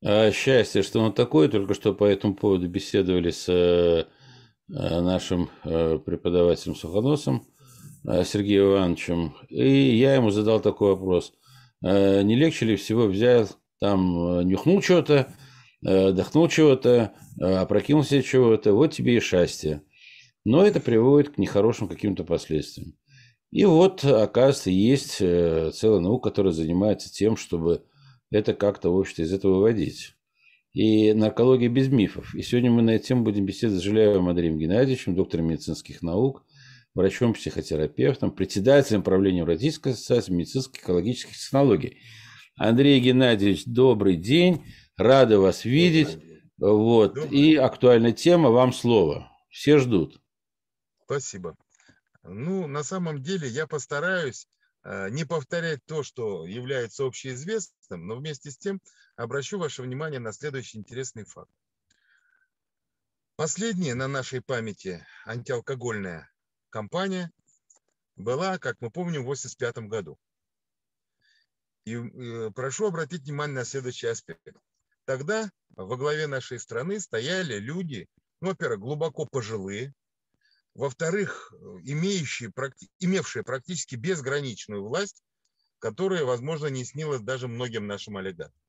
А счастье, что он такой, только что по этому поводу беседовали с э, э, нашим э, преподавателем Сухоносом Сергеем Ивановичем. И я ему задал такой вопрос. Не легче ли всего взял, там, нюхнул чего-то, дохнул чего-то, опрокинулся чего-то, вот тебе и счастье. Но это приводит к нехорошим каким-то последствиям. И вот, оказывается, есть целая наука, которая занимается тем, чтобы это как-то, в общем-то, из этого выводить. И наркология без мифов. И сегодня мы на эту тему будем беседовать с Жиляевым Андреем Геннадьевичем, доктором медицинских наук, врачом-психотерапевтом, председателем правления Российской ассоциации медицинских экологических технологий. Андрей Геннадьевич, добрый день. Рада вас видеть. Вот. И актуальная тема, вам слово. Все ждут. Спасибо. Ну, на самом деле я постараюсь не повторять то, что является общеизвестным, но вместе с тем обращу ваше внимание на следующий интересный факт. Последняя на нашей памяти антиалкогольная кампания была, как мы помним, в 1985 году. И э, прошу обратить внимание на следующий аспект. Тогда во главе нашей страны стояли люди, ну, во-первых, глубоко пожилые, во-вторых, имеющие, имевшие практически безграничную власть, которая, возможно, не снилась даже многим нашим олигархам.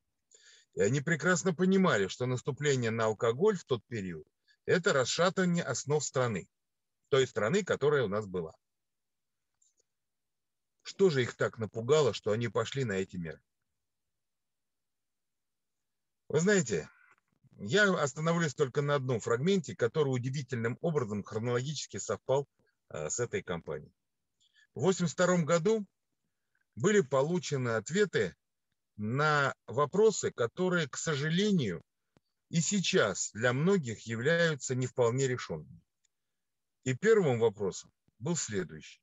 И они прекрасно понимали, что наступление на алкоголь в тот период – это расшатывание основ страны, той страны, которая у нас была. Что же их так напугало, что они пошли на эти меры? Вы знаете, я остановлюсь только на одном фрагменте, который удивительным образом хронологически совпал э, с этой кампанией. В 1982 году были получены ответы на вопросы, которые, к сожалению, и сейчас для многих являются не вполне решенными. И первым вопросом был следующий.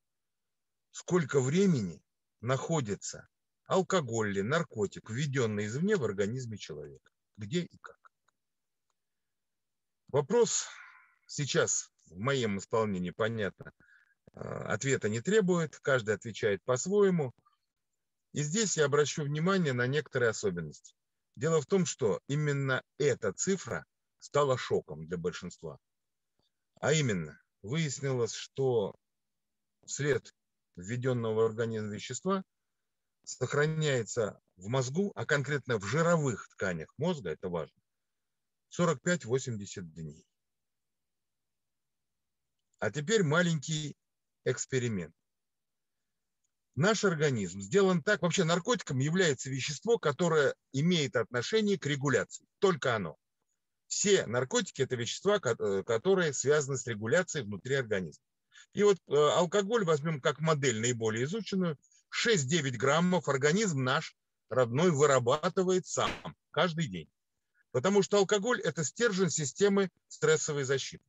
Сколько времени находится алкоголь или наркотик, введенный извне в организме человека? Где и как? Вопрос сейчас в моем исполнении, понятно, а, ответа не требует, каждый отвечает по-своему. И здесь я обращу внимание на некоторые особенности. Дело в том, что именно эта цифра стала шоком для большинства. А именно, выяснилось, что след введенного в организм вещества сохраняется в мозгу, а конкретно в жировых тканях мозга, это важно, 45-80 дней. А теперь маленький эксперимент. Наш организм сделан так, вообще наркотиком является вещество, которое имеет отношение к регуляции, только оно. Все наркотики – это вещества, э, которые связаны с регуляцией внутри организма. И вот э, алкоголь возьмем как модель наиболее изученную. 6-9 граммов организм наш родной вырабатывает сам каждый день. Потому что алкоголь – это стержень системы стрессовой защиты.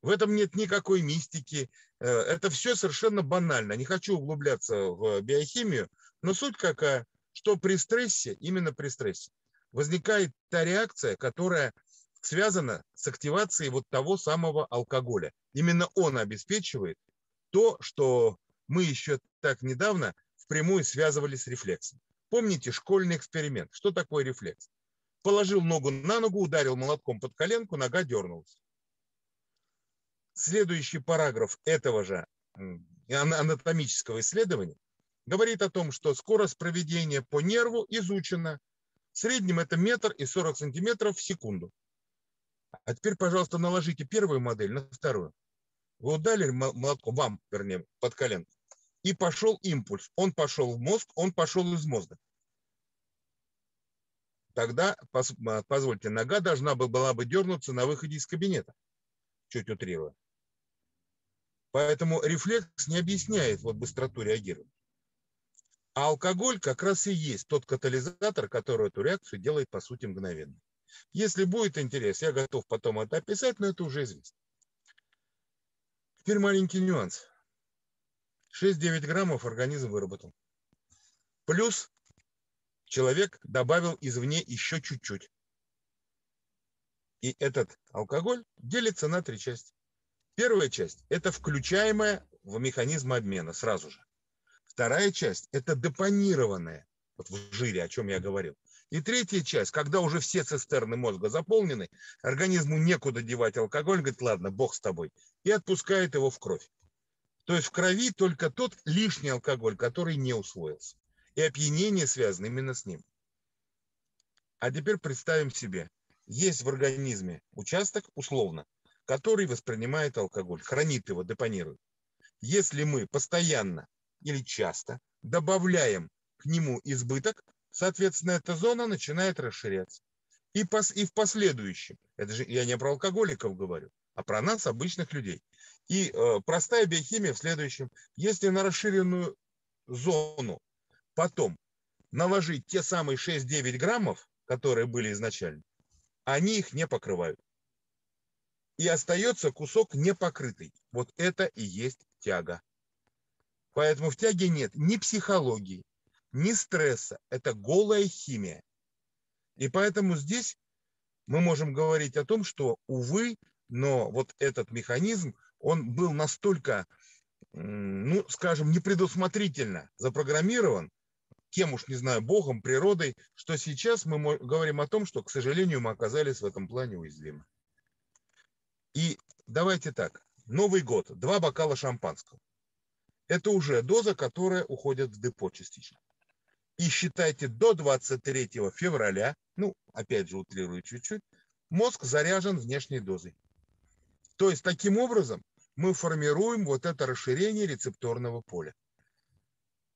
В этом нет никакой мистики. Э, это все совершенно банально. Не хочу углубляться в биохимию, но суть какая, что при стрессе, именно при стрессе, возникает та реакция, которая связана с активацией вот того самого алкоголя. Именно он обеспечивает то, что мы еще так недавно впрямую связывали с рефлексом. Помните школьный эксперимент? Что такое рефлекс? Положил ногу на ногу, ударил молотком под коленку, нога дернулась. Следующий параграф этого же анатомического исследования говорит о том, что скорость проведения по нерву изучена. В среднем это метр и 40 сантиметров в секунду. А теперь, пожалуйста, наложите первую модель на вторую. Вы ударили молотком, вам, вернее, под коленку. И пошел импульс. Он пошел в мозг, он пошел из мозга тогда, позвольте, нога должна была бы дернуться на выходе из кабинета, чуть утрирую. Поэтому рефлекс не объясняет вот быстроту реагирования. А алкоголь как раз и есть тот катализатор, который эту реакцию делает, по сути, мгновенно. Если будет интерес, я готов потом это описать, но это уже известно. Теперь маленький нюанс. 6-9 граммов организм выработал. Плюс человек добавил извне еще чуть-чуть. И этот алкоголь делится на три части. Первая часть – это включаемая в механизм обмена сразу же. Вторая часть – это депонированная, вот в жире, о чем я говорил. И третья часть, когда уже все цистерны мозга заполнены, организму некуда девать алкоголь, говорит, ладно, бог с тобой, и отпускает его в кровь. То есть в крови только тот лишний алкоголь, который не усвоился. И опьянение связано именно с ним. А теперь представим себе, есть в организме участок, условно, который воспринимает алкоголь, хранит его, депонирует. Если мы постоянно или часто добавляем к нему избыток, соответственно, эта зона начинает расширяться. И, пос, и в последующем, это же я не про алкоголиков говорю, а про нас, обычных людей. И э, простая биохимия в следующем. Если на расширенную зону потом наложить те самые 6-9 граммов, которые были изначально, они их не покрывают. И остается кусок непокрытый. Вот это и есть тяга. Поэтому в тяге нет ни психологии, ни стресса. Это голая химия. И поэтому здесь мы можем говорить о том, что, увы, но вот этот механизм, он был настолько, ну, скажем, непредусмотрительно запрограммирован, кем уж не знаю, Богом, природой, что сейчас мы говорим о том, что, к сожалению, мы оказались в этом плане уязвимы. И давайте так, Новый год, два бокала шампанского. Это уже доза, которая уходит в депо частично и считайте до 23 февраля, ну, опять же, утрирую чуть-чуть, мозг заряжен внешней дозой. То есть, таким образом, мы формируем вот это расширение рецепторного поля.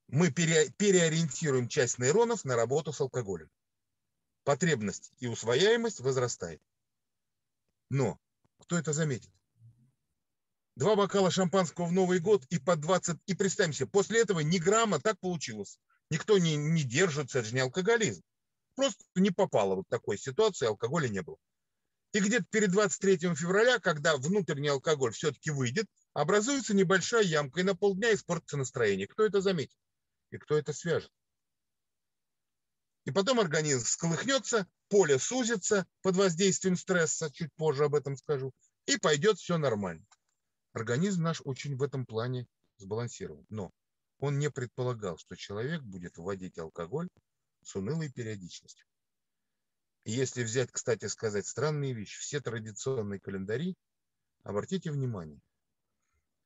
Мы пере, переориентируем часть нейронов на работу с алкоголем. Потребность и усвояемость возрастает. Но кто это заметит? Два бокала шампанского в Новый год и по 20, и представим себе, после этого ни грамма так получилось. Никто не, не держится, это же не алкоголизм. Просто не попало вот такой ситуации, алкоголя не было. И где-то перед 23 февраля, когда внутренний алкоголь все-таки выйдет, образуется небольшая ямка, и на полдня испортится настроение. Кто это заметит? И кто это свяжет? И потом организм сколыхнется, поле сузится под воздействием стресса, чуть позже об этом скажу, и пойдет все нормально. Организм наш очень в этом плане сбалансирован. Но он не предполагал, что человек будет вводить алкоголь с унылой периодичностью. И если взять, кстати сказать, странные вещи, все традиционные календари, обратите внимание,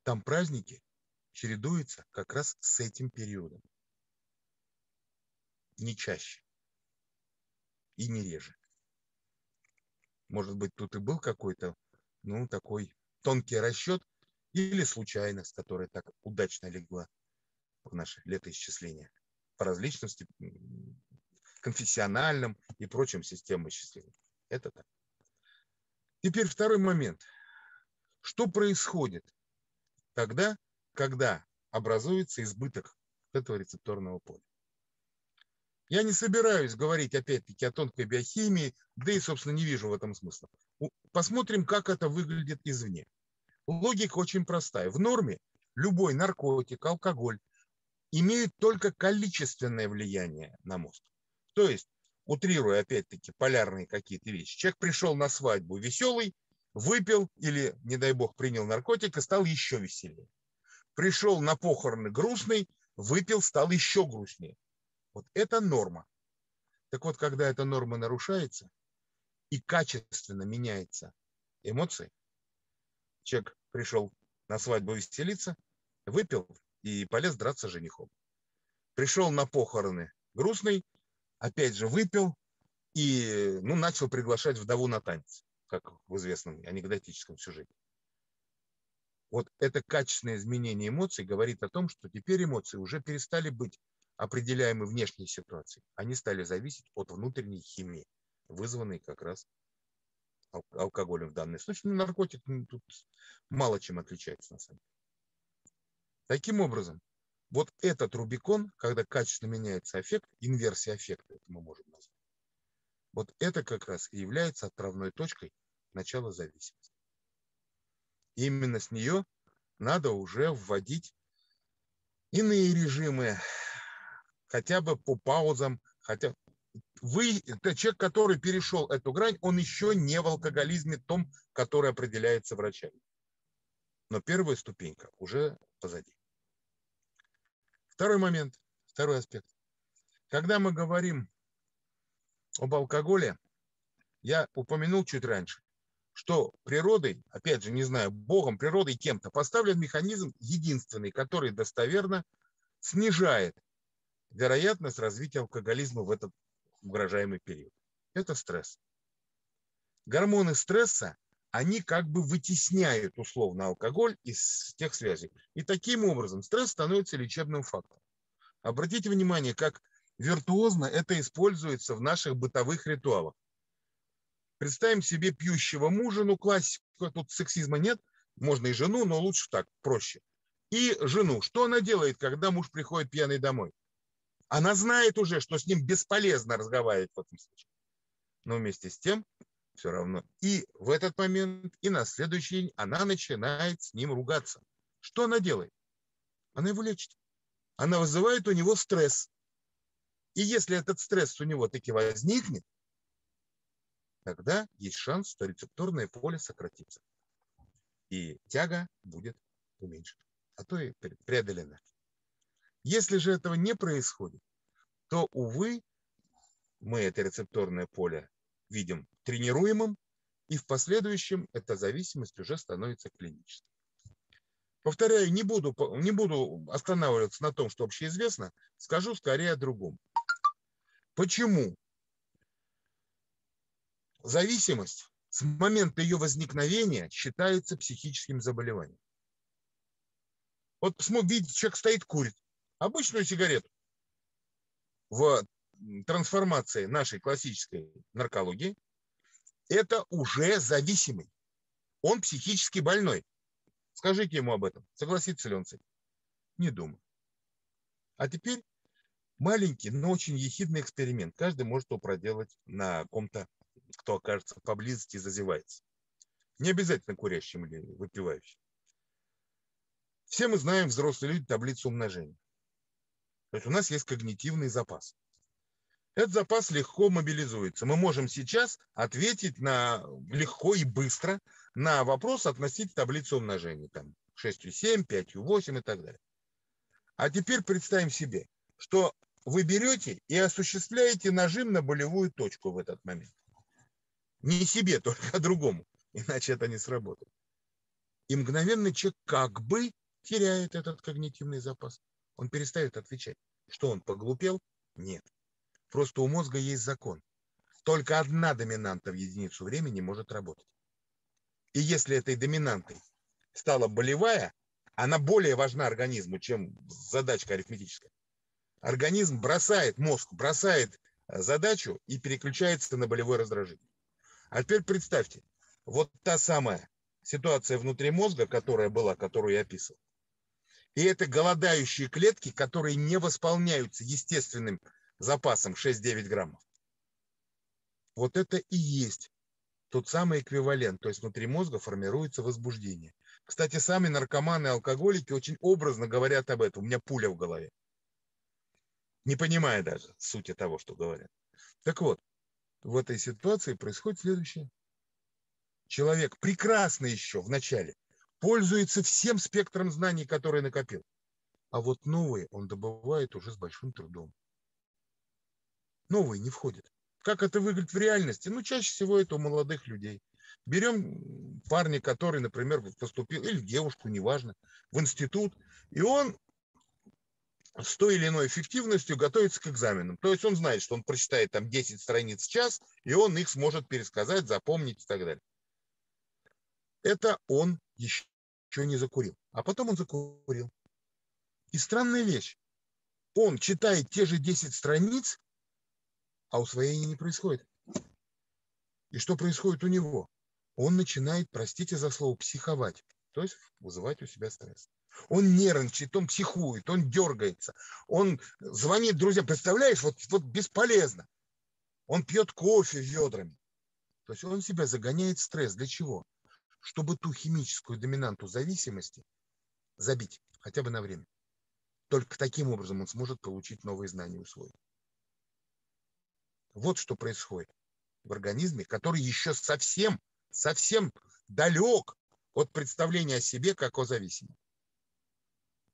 там праздники чередуются как раз с этим периодом. Не чаще. И не реже. Может быть, тут и был какой-то, ну, такой тонкий расчет или случайность, которая так удачно легла в наше летоисчисление по различным конфессиональным и прочим системам исчисления. Это так. Теперь второй момент. Что происходит тогда, когда образуется избыток этого рецепторного поля? Я не собираюсь говорить опять-таки о тонкой биохимии, да и, собственно, не вижу в этом смысла. Посмотрим, как это выглядит извне. Логика очень простая. В норме любой наркотик, алкоголь имеют только количественное влияние на мозг. То есть, утрируя опять-таки полярные какие-то вещи, человек пришел на свадьбу веселый, выпил или, не дай бог, принял наркотик и стал еще веселее. Пришел на похороны грустный, выпил, стал еще грустнее. Вот это норма. Так вот, когда эта норма нарушается и качественно меняется эмоции, человек пришел на свадьбу веселиться, выпил, и полез драться с женихом. Пришел на похороны грустный, опять же выпил и ну, начал приглашать вдову на танец, как в известном анекдотическом сюжете. Вот это качественное изменение эмоций говорит о том, что теперь эмоции уже перестали быть определяемы внешней ситуацией. Они стали зависеть от внутренней химии, вызванной как раз алкоголем в данном случае. Ну, наркотик ну, тут мало чем отличается на самом деле. Таким образом, вот этот Рубикон, когда качественно меняется эффект, инверсия эффекта, это мы можем назвать, вот это как раз и является отправной точкой начала зависимости. Именно с нее надо уже вводить иные режимы, хотя бы по паузам, хотя вы, человек, который перешел эту грань, он еще не в алкоголизме том, который определяется врачами. Но первая ступенька уже позади. Второй момент, второй аспект. Когда мы говорим об алкоголе я упомянул чуть раньше, что природой, опять же, не знаю, Богом, природой, кем-то поставлен механизм единственный, который достоверно снижает вероятность развития алкоголизма в этот угрожаемый период. Это стресс. Гормоны стресса, они как бы вытесняют условно алкоголь из тех связей. И таким образом стресс становится лечебным фактором. Обратите внимание, как виртуозно это используется в наших бытовых ритуалах. Представим себе пьющего мужа, ну классика, тут сексизма нет, можно и жену, но лучше так, проще. И жену. Что она делает, когда муж приходит пьяный домой? Она знает уже, что с ним бесполезно разговаривать в этом случае. Но вместе с тем, все равно. И в этот момент, и на следующий день она начинает с ним ругаться. Что она делает? Она его лечит. Она вызывает у него стресс. И если этот стресс у него таки возникнет, тогда есть шанс, что рецепторное поле сократится. И тяга будет уменьшена, а то и преодолена. Если же этого не происходит, то, увы, мы это рецепторное поле видим тренируемым, и в последующем эта зависимость уже становится клинической. Повторяю, не буду, не буду останавливаться на том, что общеизвестно, скажу скорее о другом. Почему зависимость с момента ее возникновения считается психическим заболеванием? Вот видите, человек стоит, курит обычную сигарету. В трансформации нашей классической наркологии это уже зависимый. Он психически больной. Скажите ему об этом. Согласится ли он с этим? Не думаю. А теперь маленький, но очень ехидный эксперимент. Каждый может его проделать на ком-то, кто окажется поблизости и зазевается. Не обязательно курящим или выпивающим. Все мы знаем, взрослые люди, таблицу умножения. То есть у нас есть когнитивный запас. Этот запас легко мобилизуется. Мы можем сейчас ответить на легко и быстро на вопрос относительно таблицы умножения. Там 6,7, 5,8 и так далее. А теперь представим себе, что вы берете и осуществляете нажим на болевую точку в этот момент. Не себе, только другому. Иначе это не сработает. И мгновенно человек как бы теряет этот когнитивный запас. Он перестает отвечать. Что он поглупел? Нет. Просто у мозга есть закон. Только одна доминанта в единицу времени может работать. И если этой доминантой стала болевая, она более важна организму, чем задачка арифметическая. Организм бросает, мозг бросает э, задачу и переключается на болевой раздражитель. А теперь представьте, вот та самая ситуация внутри мозга, которая была, которую я описывал. И это голодающие клетки, которые не восполняются естественным запасом 6-9 граммов. Вот это и есть тот самый эквивалент, то есть внутри мозга формируется возбуждение. Кстати, сами наркоманы и алкоголики очень образно говорят об этом. У меня пуля в голове. Не понимая даже сути того, что говорят. Так вот, в этой ситуации происходит следующее. Человек прекрасно еще в начале пользуется всем спектром знаний, которые накопил. А вот новые он добывает уже с большим трудом. Новые не входят. Как это выглядит в реальности? Ну, чаще всего это у молодых людей. Берем парня, который, например, поступил, или девушку, неважно, в институт, и он с той или иной эффективностью готовится к экзаменам. То есть он знает, что он прочитает там 10 страниц в час, и он их сможет пересказать, запомнить и так далее. Это он еще не закурил. А потом он закурил. И странная вещь. Он читает те же 10 страниц, а усвоение не происходит. И что происходит у него? Он начинает, простите за слово, психовать, то есть вызывать у себя стресс. Он нервничает, он психует, он дергается, он звонит друзьям. Представляешь, вот, вот бесполезно. Он пьет кофе ведрами. То есть он себя загоняет в стресс. Для чего? Чтобы ту химическую доминанту зависимости забить, хотя бы на время. Только таким образом он сможет получить новые знания и усвоить. Вот что происходит в организме, который еще совсем, совсем далек от представления о себе как о зависимом.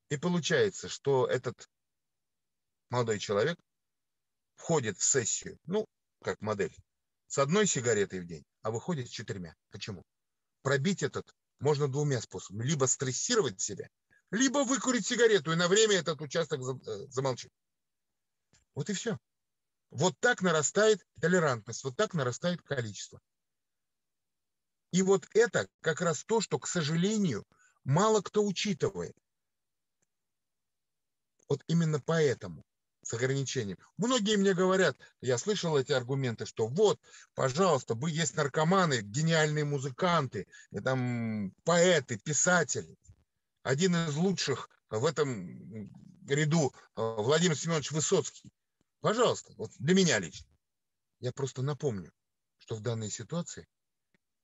И получается, что этот молодой человек входит в сессию, ну, как модель, с одной сигаретой в день, а выходит с четырьмя. Почему? Пробить этот можно двумя способами. Либо стрессировать себя, либо выкурить сигарету и на время этот участок э, замолчит. Вот и все. Вот так нарастает толерантность, вот так нарастает количество. И вот это как раз то, что, к сожалению, мало кто учитывает. Вот именно поэтому с ограничением. Многие мне говорят, я слышал эти аргументы, что вот, пожалуйста, вы есть наркоманы, гениальные музыканты, там поэты, писатели. Один из лучших в этом ряду э, Владимир Семенович Высоцкий. Пожалуйста, вот для меня лично. Я просто напомню, что в данной ситуации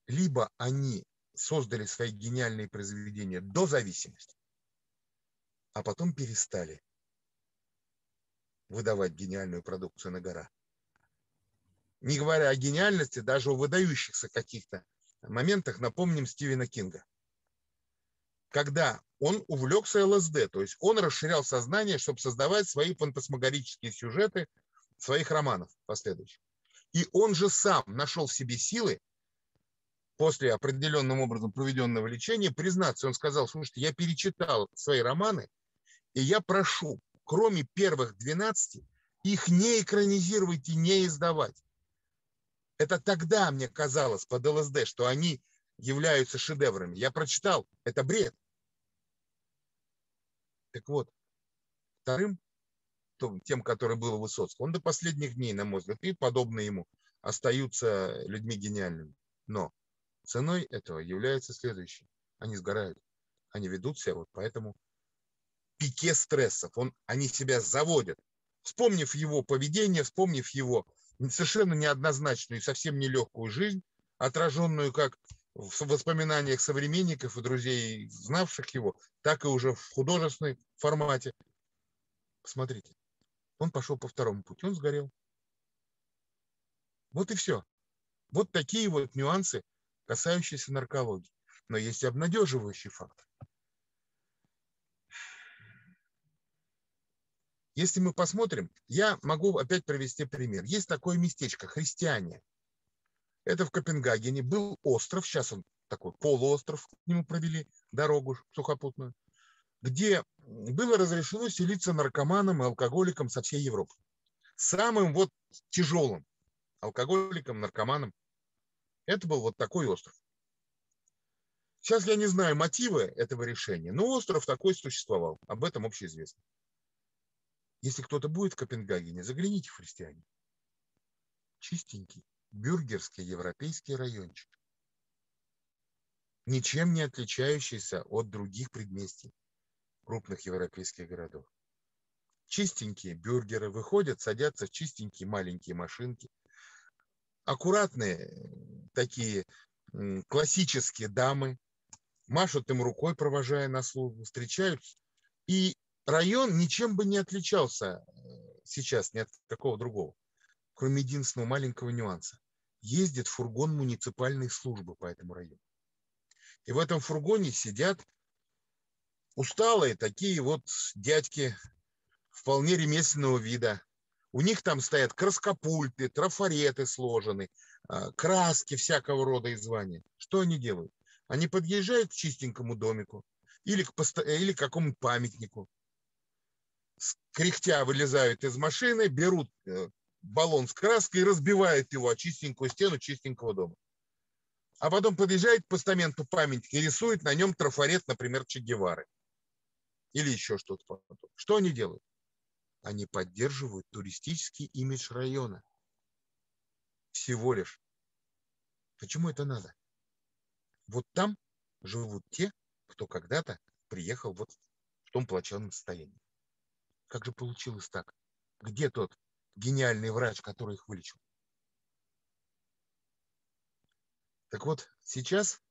либо они создали свои гениальные произведения до зависимости, а потом перестали выдавать гениальную продукцию на гора. Не говоря о гениальности, даже о выдающихся каких-то моментах, напомним Стивена Кинга. Когда он увлекся ЛСД, то есть он расширял сознание, чтобы создавать свои фантасмагорические сюжеты своих романов последующих. И он же сам нашел в себе силы после определенным образом проведенного лечения признаться. Он сказал, слушайте, я перечитал свои романы, и я прошу, кроме первых 12, их не экранизировать и не издавать. Это тогда мне казалось под ЛСД, что они являются шедеврами. Я прочитал, это бред. Так вот, вторым, тем, который был Высоцкий, он до последних дней, на мой взгляд, и подобные ему, остаются людьми гениальными. Но ценой этого является следующее. Они сгорают. Они ведут себя вот поэтому пике стрессов. Он, они себя заводят. Вспомнив его поведение, вспомнив его совершенно неоднозначную и совсем нелегкую жизнь, отраженную как в воспоминаниях современников и друзей, знавших его, так и уже в художественной формате. Посмотрите, он пошел по второму пути, он сгорел. Вот и все. Вот такие вот нюансы, касающиеся наркологии. Но есть обнадеживающий фактор. Если мы посмотрим, я могу опять привести пример. Есть такое местечко, христиане. Это в Копенгагене. Был остров, сейчас он такой полуостров, к нему провели дорогу сухопутную, где было разрешено селиться наркоманам и алкоголикам со всей Европы. Самым вот тяжелым алкоголикам, наркоманам. Это был вот такой остров. Сейчас я не знаю мотивы этого решения, но остров такой существовал. Об этом общеизвестно. Если кто-то будет в Копенгагене, загляните в христиане. Чистенький, бюргерский европейский райончик. Ничем не отличающийся от других предместий крупных европейских городов. Чистенькие бюргеры выходят, садятся в чистенькие маленькие машинки. Аккуратные такие классические дамы машут им рукой, провожая на службу, встречаются. И район ничем бы не отличался э, сейчас ни от какого другого, кроме единственного маленького нюанса. Ездит фургон муниципальной службы по этому району. И в этом фургоне сидят усталые такие вот дядьки вполне ремесленного вида. У них там стоят краскопульты, трафареты сложены, а, краски всякого рода и звания. Что они делают? Они подъезжают к чистенькому домику или к, пост... или к какому-нибудь памятнику, кряхтя вылезают из машины, берут э, баллон с краской и разбивают его о чистенькую стену чистенького дома. А потом подъезжает к постаменту памятника и рисует на нем трафарет, например, Че Гевары. Или еще что-то. Что они делают? Они поддерживают туристический имидж района. Всего лишь. Почему это надо? Вот там живут те, кто когда-то приехал вот в том плачевном состоянии. Как же получилось так? Где тот гениальный врач, который их вылечил? Так вот, сейчас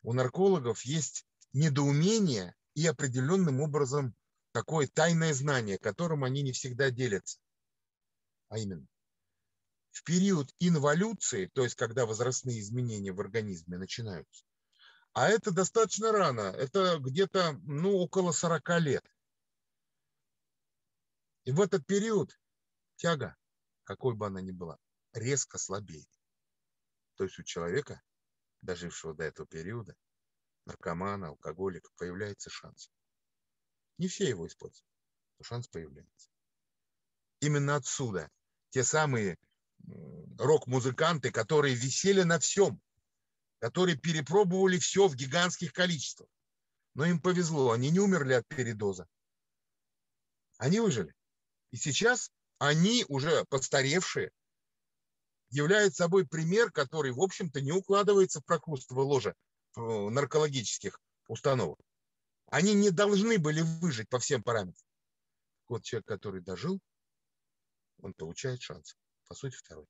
у наркологов есть недоумение и определенным образом такое тайное знание, которым они не всегда делятся. А именно, в период инволюции, то есть когда возрастные изменения в организме начинаются, а это достаточно рано, это где-то ну, около 40 лет. И в этот период тяга, какой бы она ни была, резко слабеет. То есть у человека, дожившего до этого периода, наркомана, алкоголика, появляется шанс. Не все его используют, но шанс появляется. Именно отсюда те самые рок-музыканты, которые висели на всем, которые перепробовали все в гигантских количествах. Но им повезло, они не умерли от передоза. Они выжили. И сейчас они уже постаревшие, являют собой пример, который, в общем-то, не укладывается в прокрустово ложе наркологических установок. Они не должны были выжить по всем параметрам. Вот человек, который дожил, он получает шанс. По сути, второй.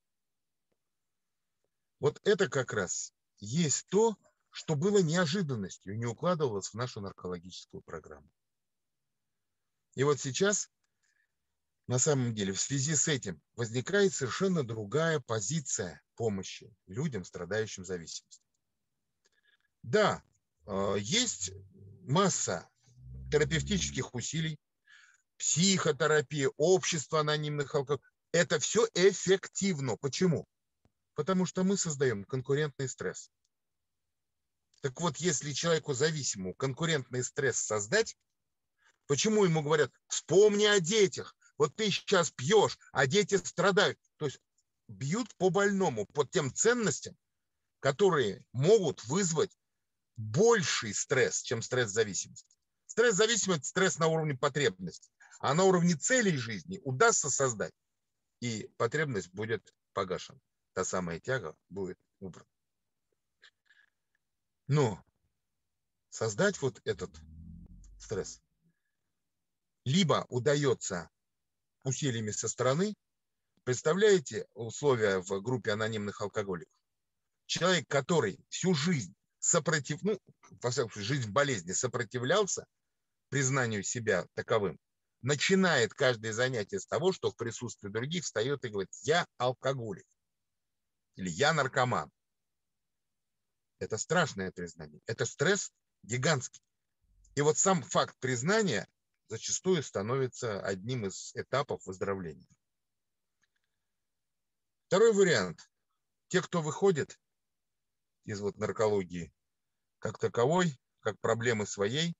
Вот это как раз есть то, что было неожиданностью, не укладывалось в нашу наркологическую программу. И вот сейчас, на самом деле, в связи с этим возникает совершенно другая позиция помощи людям, страдающим зависимостью. Да, э, есть масса терапевтических усилий, психотерапия, общество анонимных алкоголиков. Это все эффективно. Почему? Потому что мы создаем конкурентный стресс. Так вот, если человеку зависимому конкурентный стресс создать, почему ему говорят, вспомни о детях, вот ты сейчас пьешь, а дети страдают. То есть бьют по больному, по тем ценностям, которые могут вызвать больший стресс, чем стресс-зависимость. Стресс-зависимость – стресс на уровне потребностей, а на уровне целей жизни удастся создать, и потребность будет погашена. Та самая тяга будет убрана. Но создать вот этот стресс либо удается усилиями со стороны, представляете условия в группе анонимных алкоголиков? Человек, который всю жизнь сопротив, ну, во всяком случае, жизнь в болезни сопротивлялся признанию себя таковым, начинает каждое занятие с того, что в присутствии других встает и говорит, я алкоголик или я наркоман. Это страшное признание. Это стресс гигантский. И вот сам факт признания зачастую становится одним из этапов выздоровления. Второй вариант. Те, кто выходит из вот наркологии как таковой, как проблемы своей,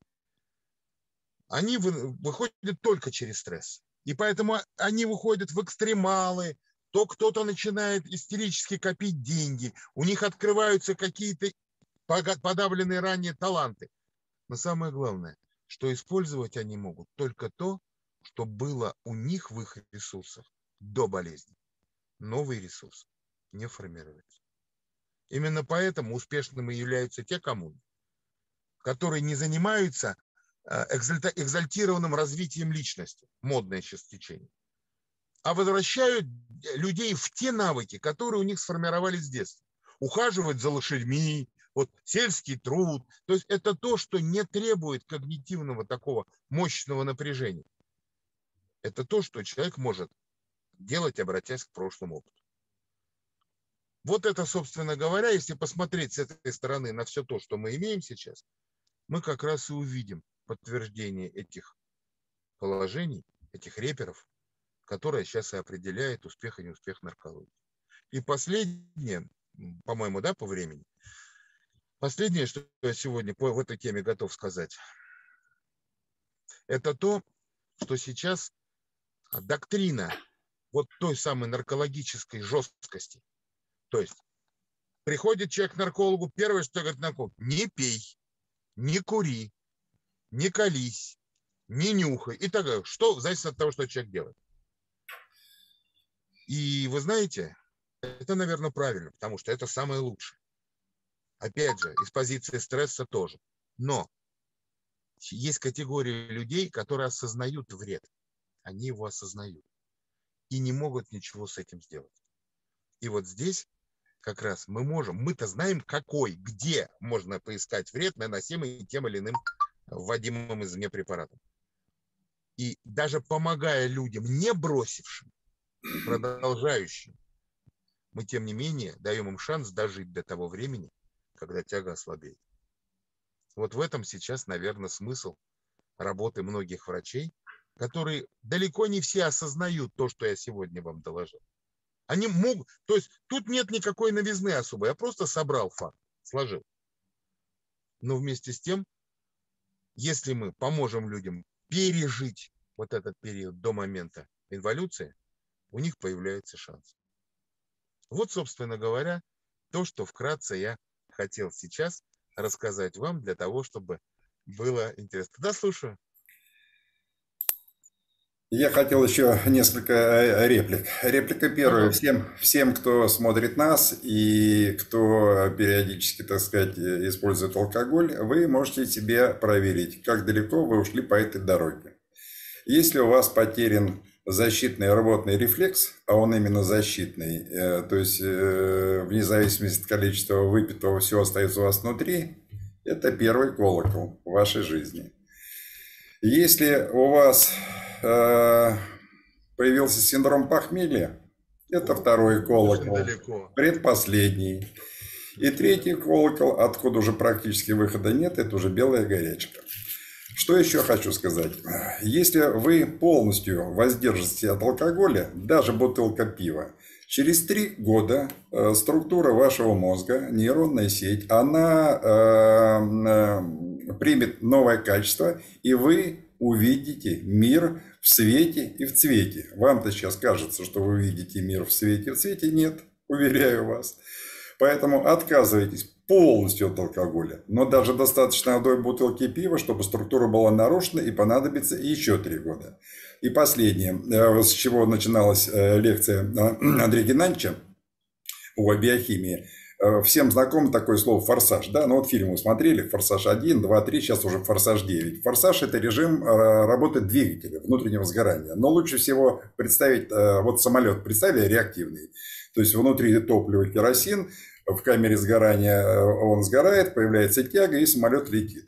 они выходят только через стресс. И поэтому они выходят в экстремалы, то кто-то начинает истерически копить деньги, у них открываются какие-то подавленные ранее таланты. Но самое главное, что использовать они могут только то, что было у них в их ресурсах до болезни. Новый ресурс не формируется. Именно поэтому успешными являются те коммуны, которые не занимаются э, экзальтированным развитием личности, модное сейчас течение, а возвращают людей в те навыки, которые у них сформировались с детства. Ухаживать за лошадьми, вот сельский труд. То есть это то, что не требует когнитивного такого мощного напряжения. Это то, что человек может делать, обратясь к прошлому опыту. Вот это, собственно говоря, если посмотреть с этой стороны на все то, что мы имеем сейчас, мы как раз и увидим подтверждение этих положений, этих реперов, которое сейчас и определяет успех и неуспех наркологии. И последнее, по-моему, да, по времени, последнее, что я сегодня по, этой теме готов сказать, это то, что сейчас доктрина вот той самой наркологической жесткости – то есть приходит человек к наркологу, первое, что говорит нарколог, не пей, не кури, не колись, не нюхай и так далее. Что зависит от того, что человек делает. И вы знаете, это, наверное, правильно, потому что это самое лучшее. Опять же, из позиции стресса тоже. Но есть категория людей, которые осознают вред. Они его осознают и не могут ничего с этим сделать. И вот здесь как раз мы можем, мы-то знаем, какой, где можно поискать вред, наносимый тем или иным вводимым извне препаратом. И даже помогая людям, не бросившим, продолжающим, мы, тем не менее, даем им шанс дожить до того времени, когда тяга ослабеет. Вот в этом сейчас, наверное, смысл работы многих врачей, которые далеко не все осознают то, что я сегодня вам доложил. Они могут, то есть тут нет никакой новизны особой, я просто собрал факт, сложил. Но вместе с тем, если мы поможем людям пережить вот этот период до момента инволюции, у них появляется шанс. Вот, собственно говоря, то, что вкратце я хотел сейчас рассказать вам для того, чтобы было интересно. Да, слушаю. Я хотел еще несколько э, реплик. Реплика первая. Всем, всем, кто смотрит нас и кто периодически, так сказать, использует алкоголь, вы можете себе проверить, как далеко вы ушли по этой дороге. Если у вас потерян защитный рвотный рефлекс, а он именно защитный, э, то есть э, вне зависимости от количества выпитого все остается у вас внутри, это первый колокол в вашей жизни. Если у вас Э, появился синдром похмелья. Это второй колокол. Предпоследний. И третий колокол, откуда уже практически выхода нет, это уже белая горячка. Что еще хочу сказать? Если вы полностью воздержитесь от алкоголя, даже бутылка пива, через три года э, структура вашего мозга, нейронная сеть, она э, э, примет новое качество, и вы увидите мир в свете и в цвете. Вам-то сейчас кажется, что вы видите мир в свете в цвете. Нет, уверяю вас. Поэтому отказывайтесь полностью от алкоголя. Но даже достаточно одной бутылки пива, чтобы структура была нарушена и понадобится еще три года. И последнее, э, с чего начиналась э, лекция э, Андрея Геннадьевича о биохимии – всем знакомо такое слово «форсаж». Да? Ну вот фильм вы смотрели, «Форсаж 1», 2, 3, сейчас уже «Форсаж 9». «Форсаж» – это режим работы двигателя, внутреннего сгорания. Но лучше всего представить, вот самолет, представили, реактивный. То есть внутри топлива керосин, в камере сгорания он сгорает, появляется тяга, и самолет летит.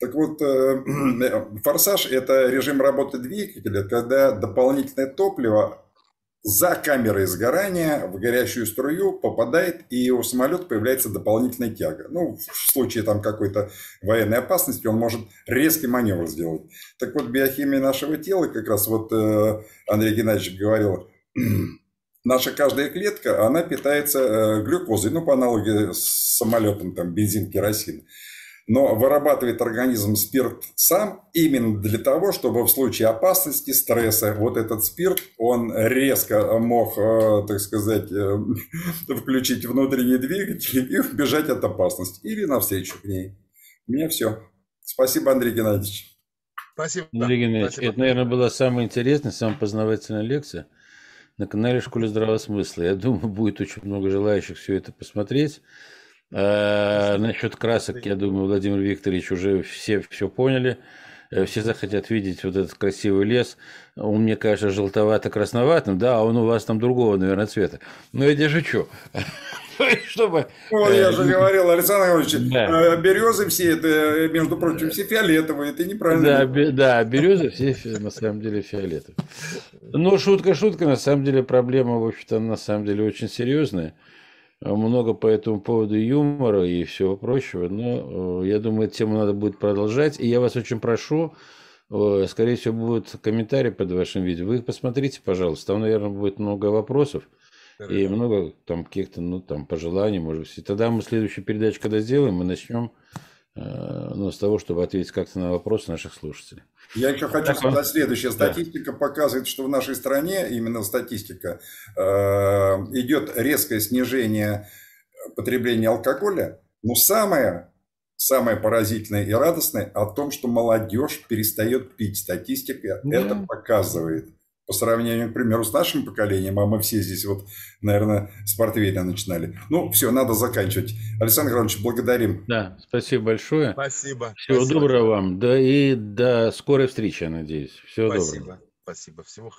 Так вот, форсаж – это режим работы двигателя, когда дополнительное топливо за камерой сгорания в горящую струю попадает, и у самолета появляется дополнительная тяга. Ну, в случае там какой-то военной опасности он может резкий маневр сделать. Так вот, биохимия нашего тела, как раз вот э, Андрей Геннадьевич говорил, наша каждая клетка, она питается э, глюкозой, ну, по аналогии с самолетом, там, бензин, керосин но вырабатывает организм спирт сам именно для того, чтобы в случае опасности, стресса, вот этот спирт, он резко мог, э, так сказать, э, включить внутренний двигатель и убежать от опасности или навстречу к ней. У меня все. Спасибо, Андрей Геннадьевич. Спасибо. Андрей Геннадьевич, Спасибо. это, наверное, была самая интересная, самая познавательная лекция на канале «Школе здравого смысла». Я думаю, будет очень много желающих все это посмотреть. Э, насчет красок, я думаю, Владимир Викторович уже все все поняли. Э, все захотят видеть вот этот красивый лес. Он, мне кажется, желтовато-красноватым, да, а он у вас там другого, наверное, цвета. Но я держу что? Чтобы... Вот я же э, говорил, Александр Иванович, да. березы все, это, между прочим, все фиолетовые, это неправильно. Да, да, березы все на самом деле фиолетовые. Но шутка-шутка, на самом деле проблема, в общем-то, на самом деле очень серьезная много по этому поводу юмора и всего прочего, но э, я думаю, эту тему надо будет продолжать. И я вас очень прошу, э, скорее всего, будут комментарии под вашим видео. Вы их посмотрите, пожалуйста. Там, наверное, будет много вопросов и много там каких-то, ну, там, пожеланий, может быть. И тогда мы следующую передачу, когда сделаем, мы начнем ну, с того, чтобы ответить как-то на вопросы наших слушателей. Я еще хочу так сказать он... следующее. Статистика да. показывает, что в нашей стране, именно статистика, э, идет резкое снижение потребления алкоголя. Но самое, самое поразительное и радостное о том, что молодежь перестает пить. Статистика да. это показывает по сравнению, к примеру, с нашим поколением, а мы все здесь вот, наверное, с портвейна начинали. Ну, все, надо заканчивать. Александр Иванович, благодарим. Да, спасибо большое. Спасибо. Всего спасибо. доброго вам. Да и до скорой встречи, я надеюсь. Всего спасибо. доброго. Спасибо. Всего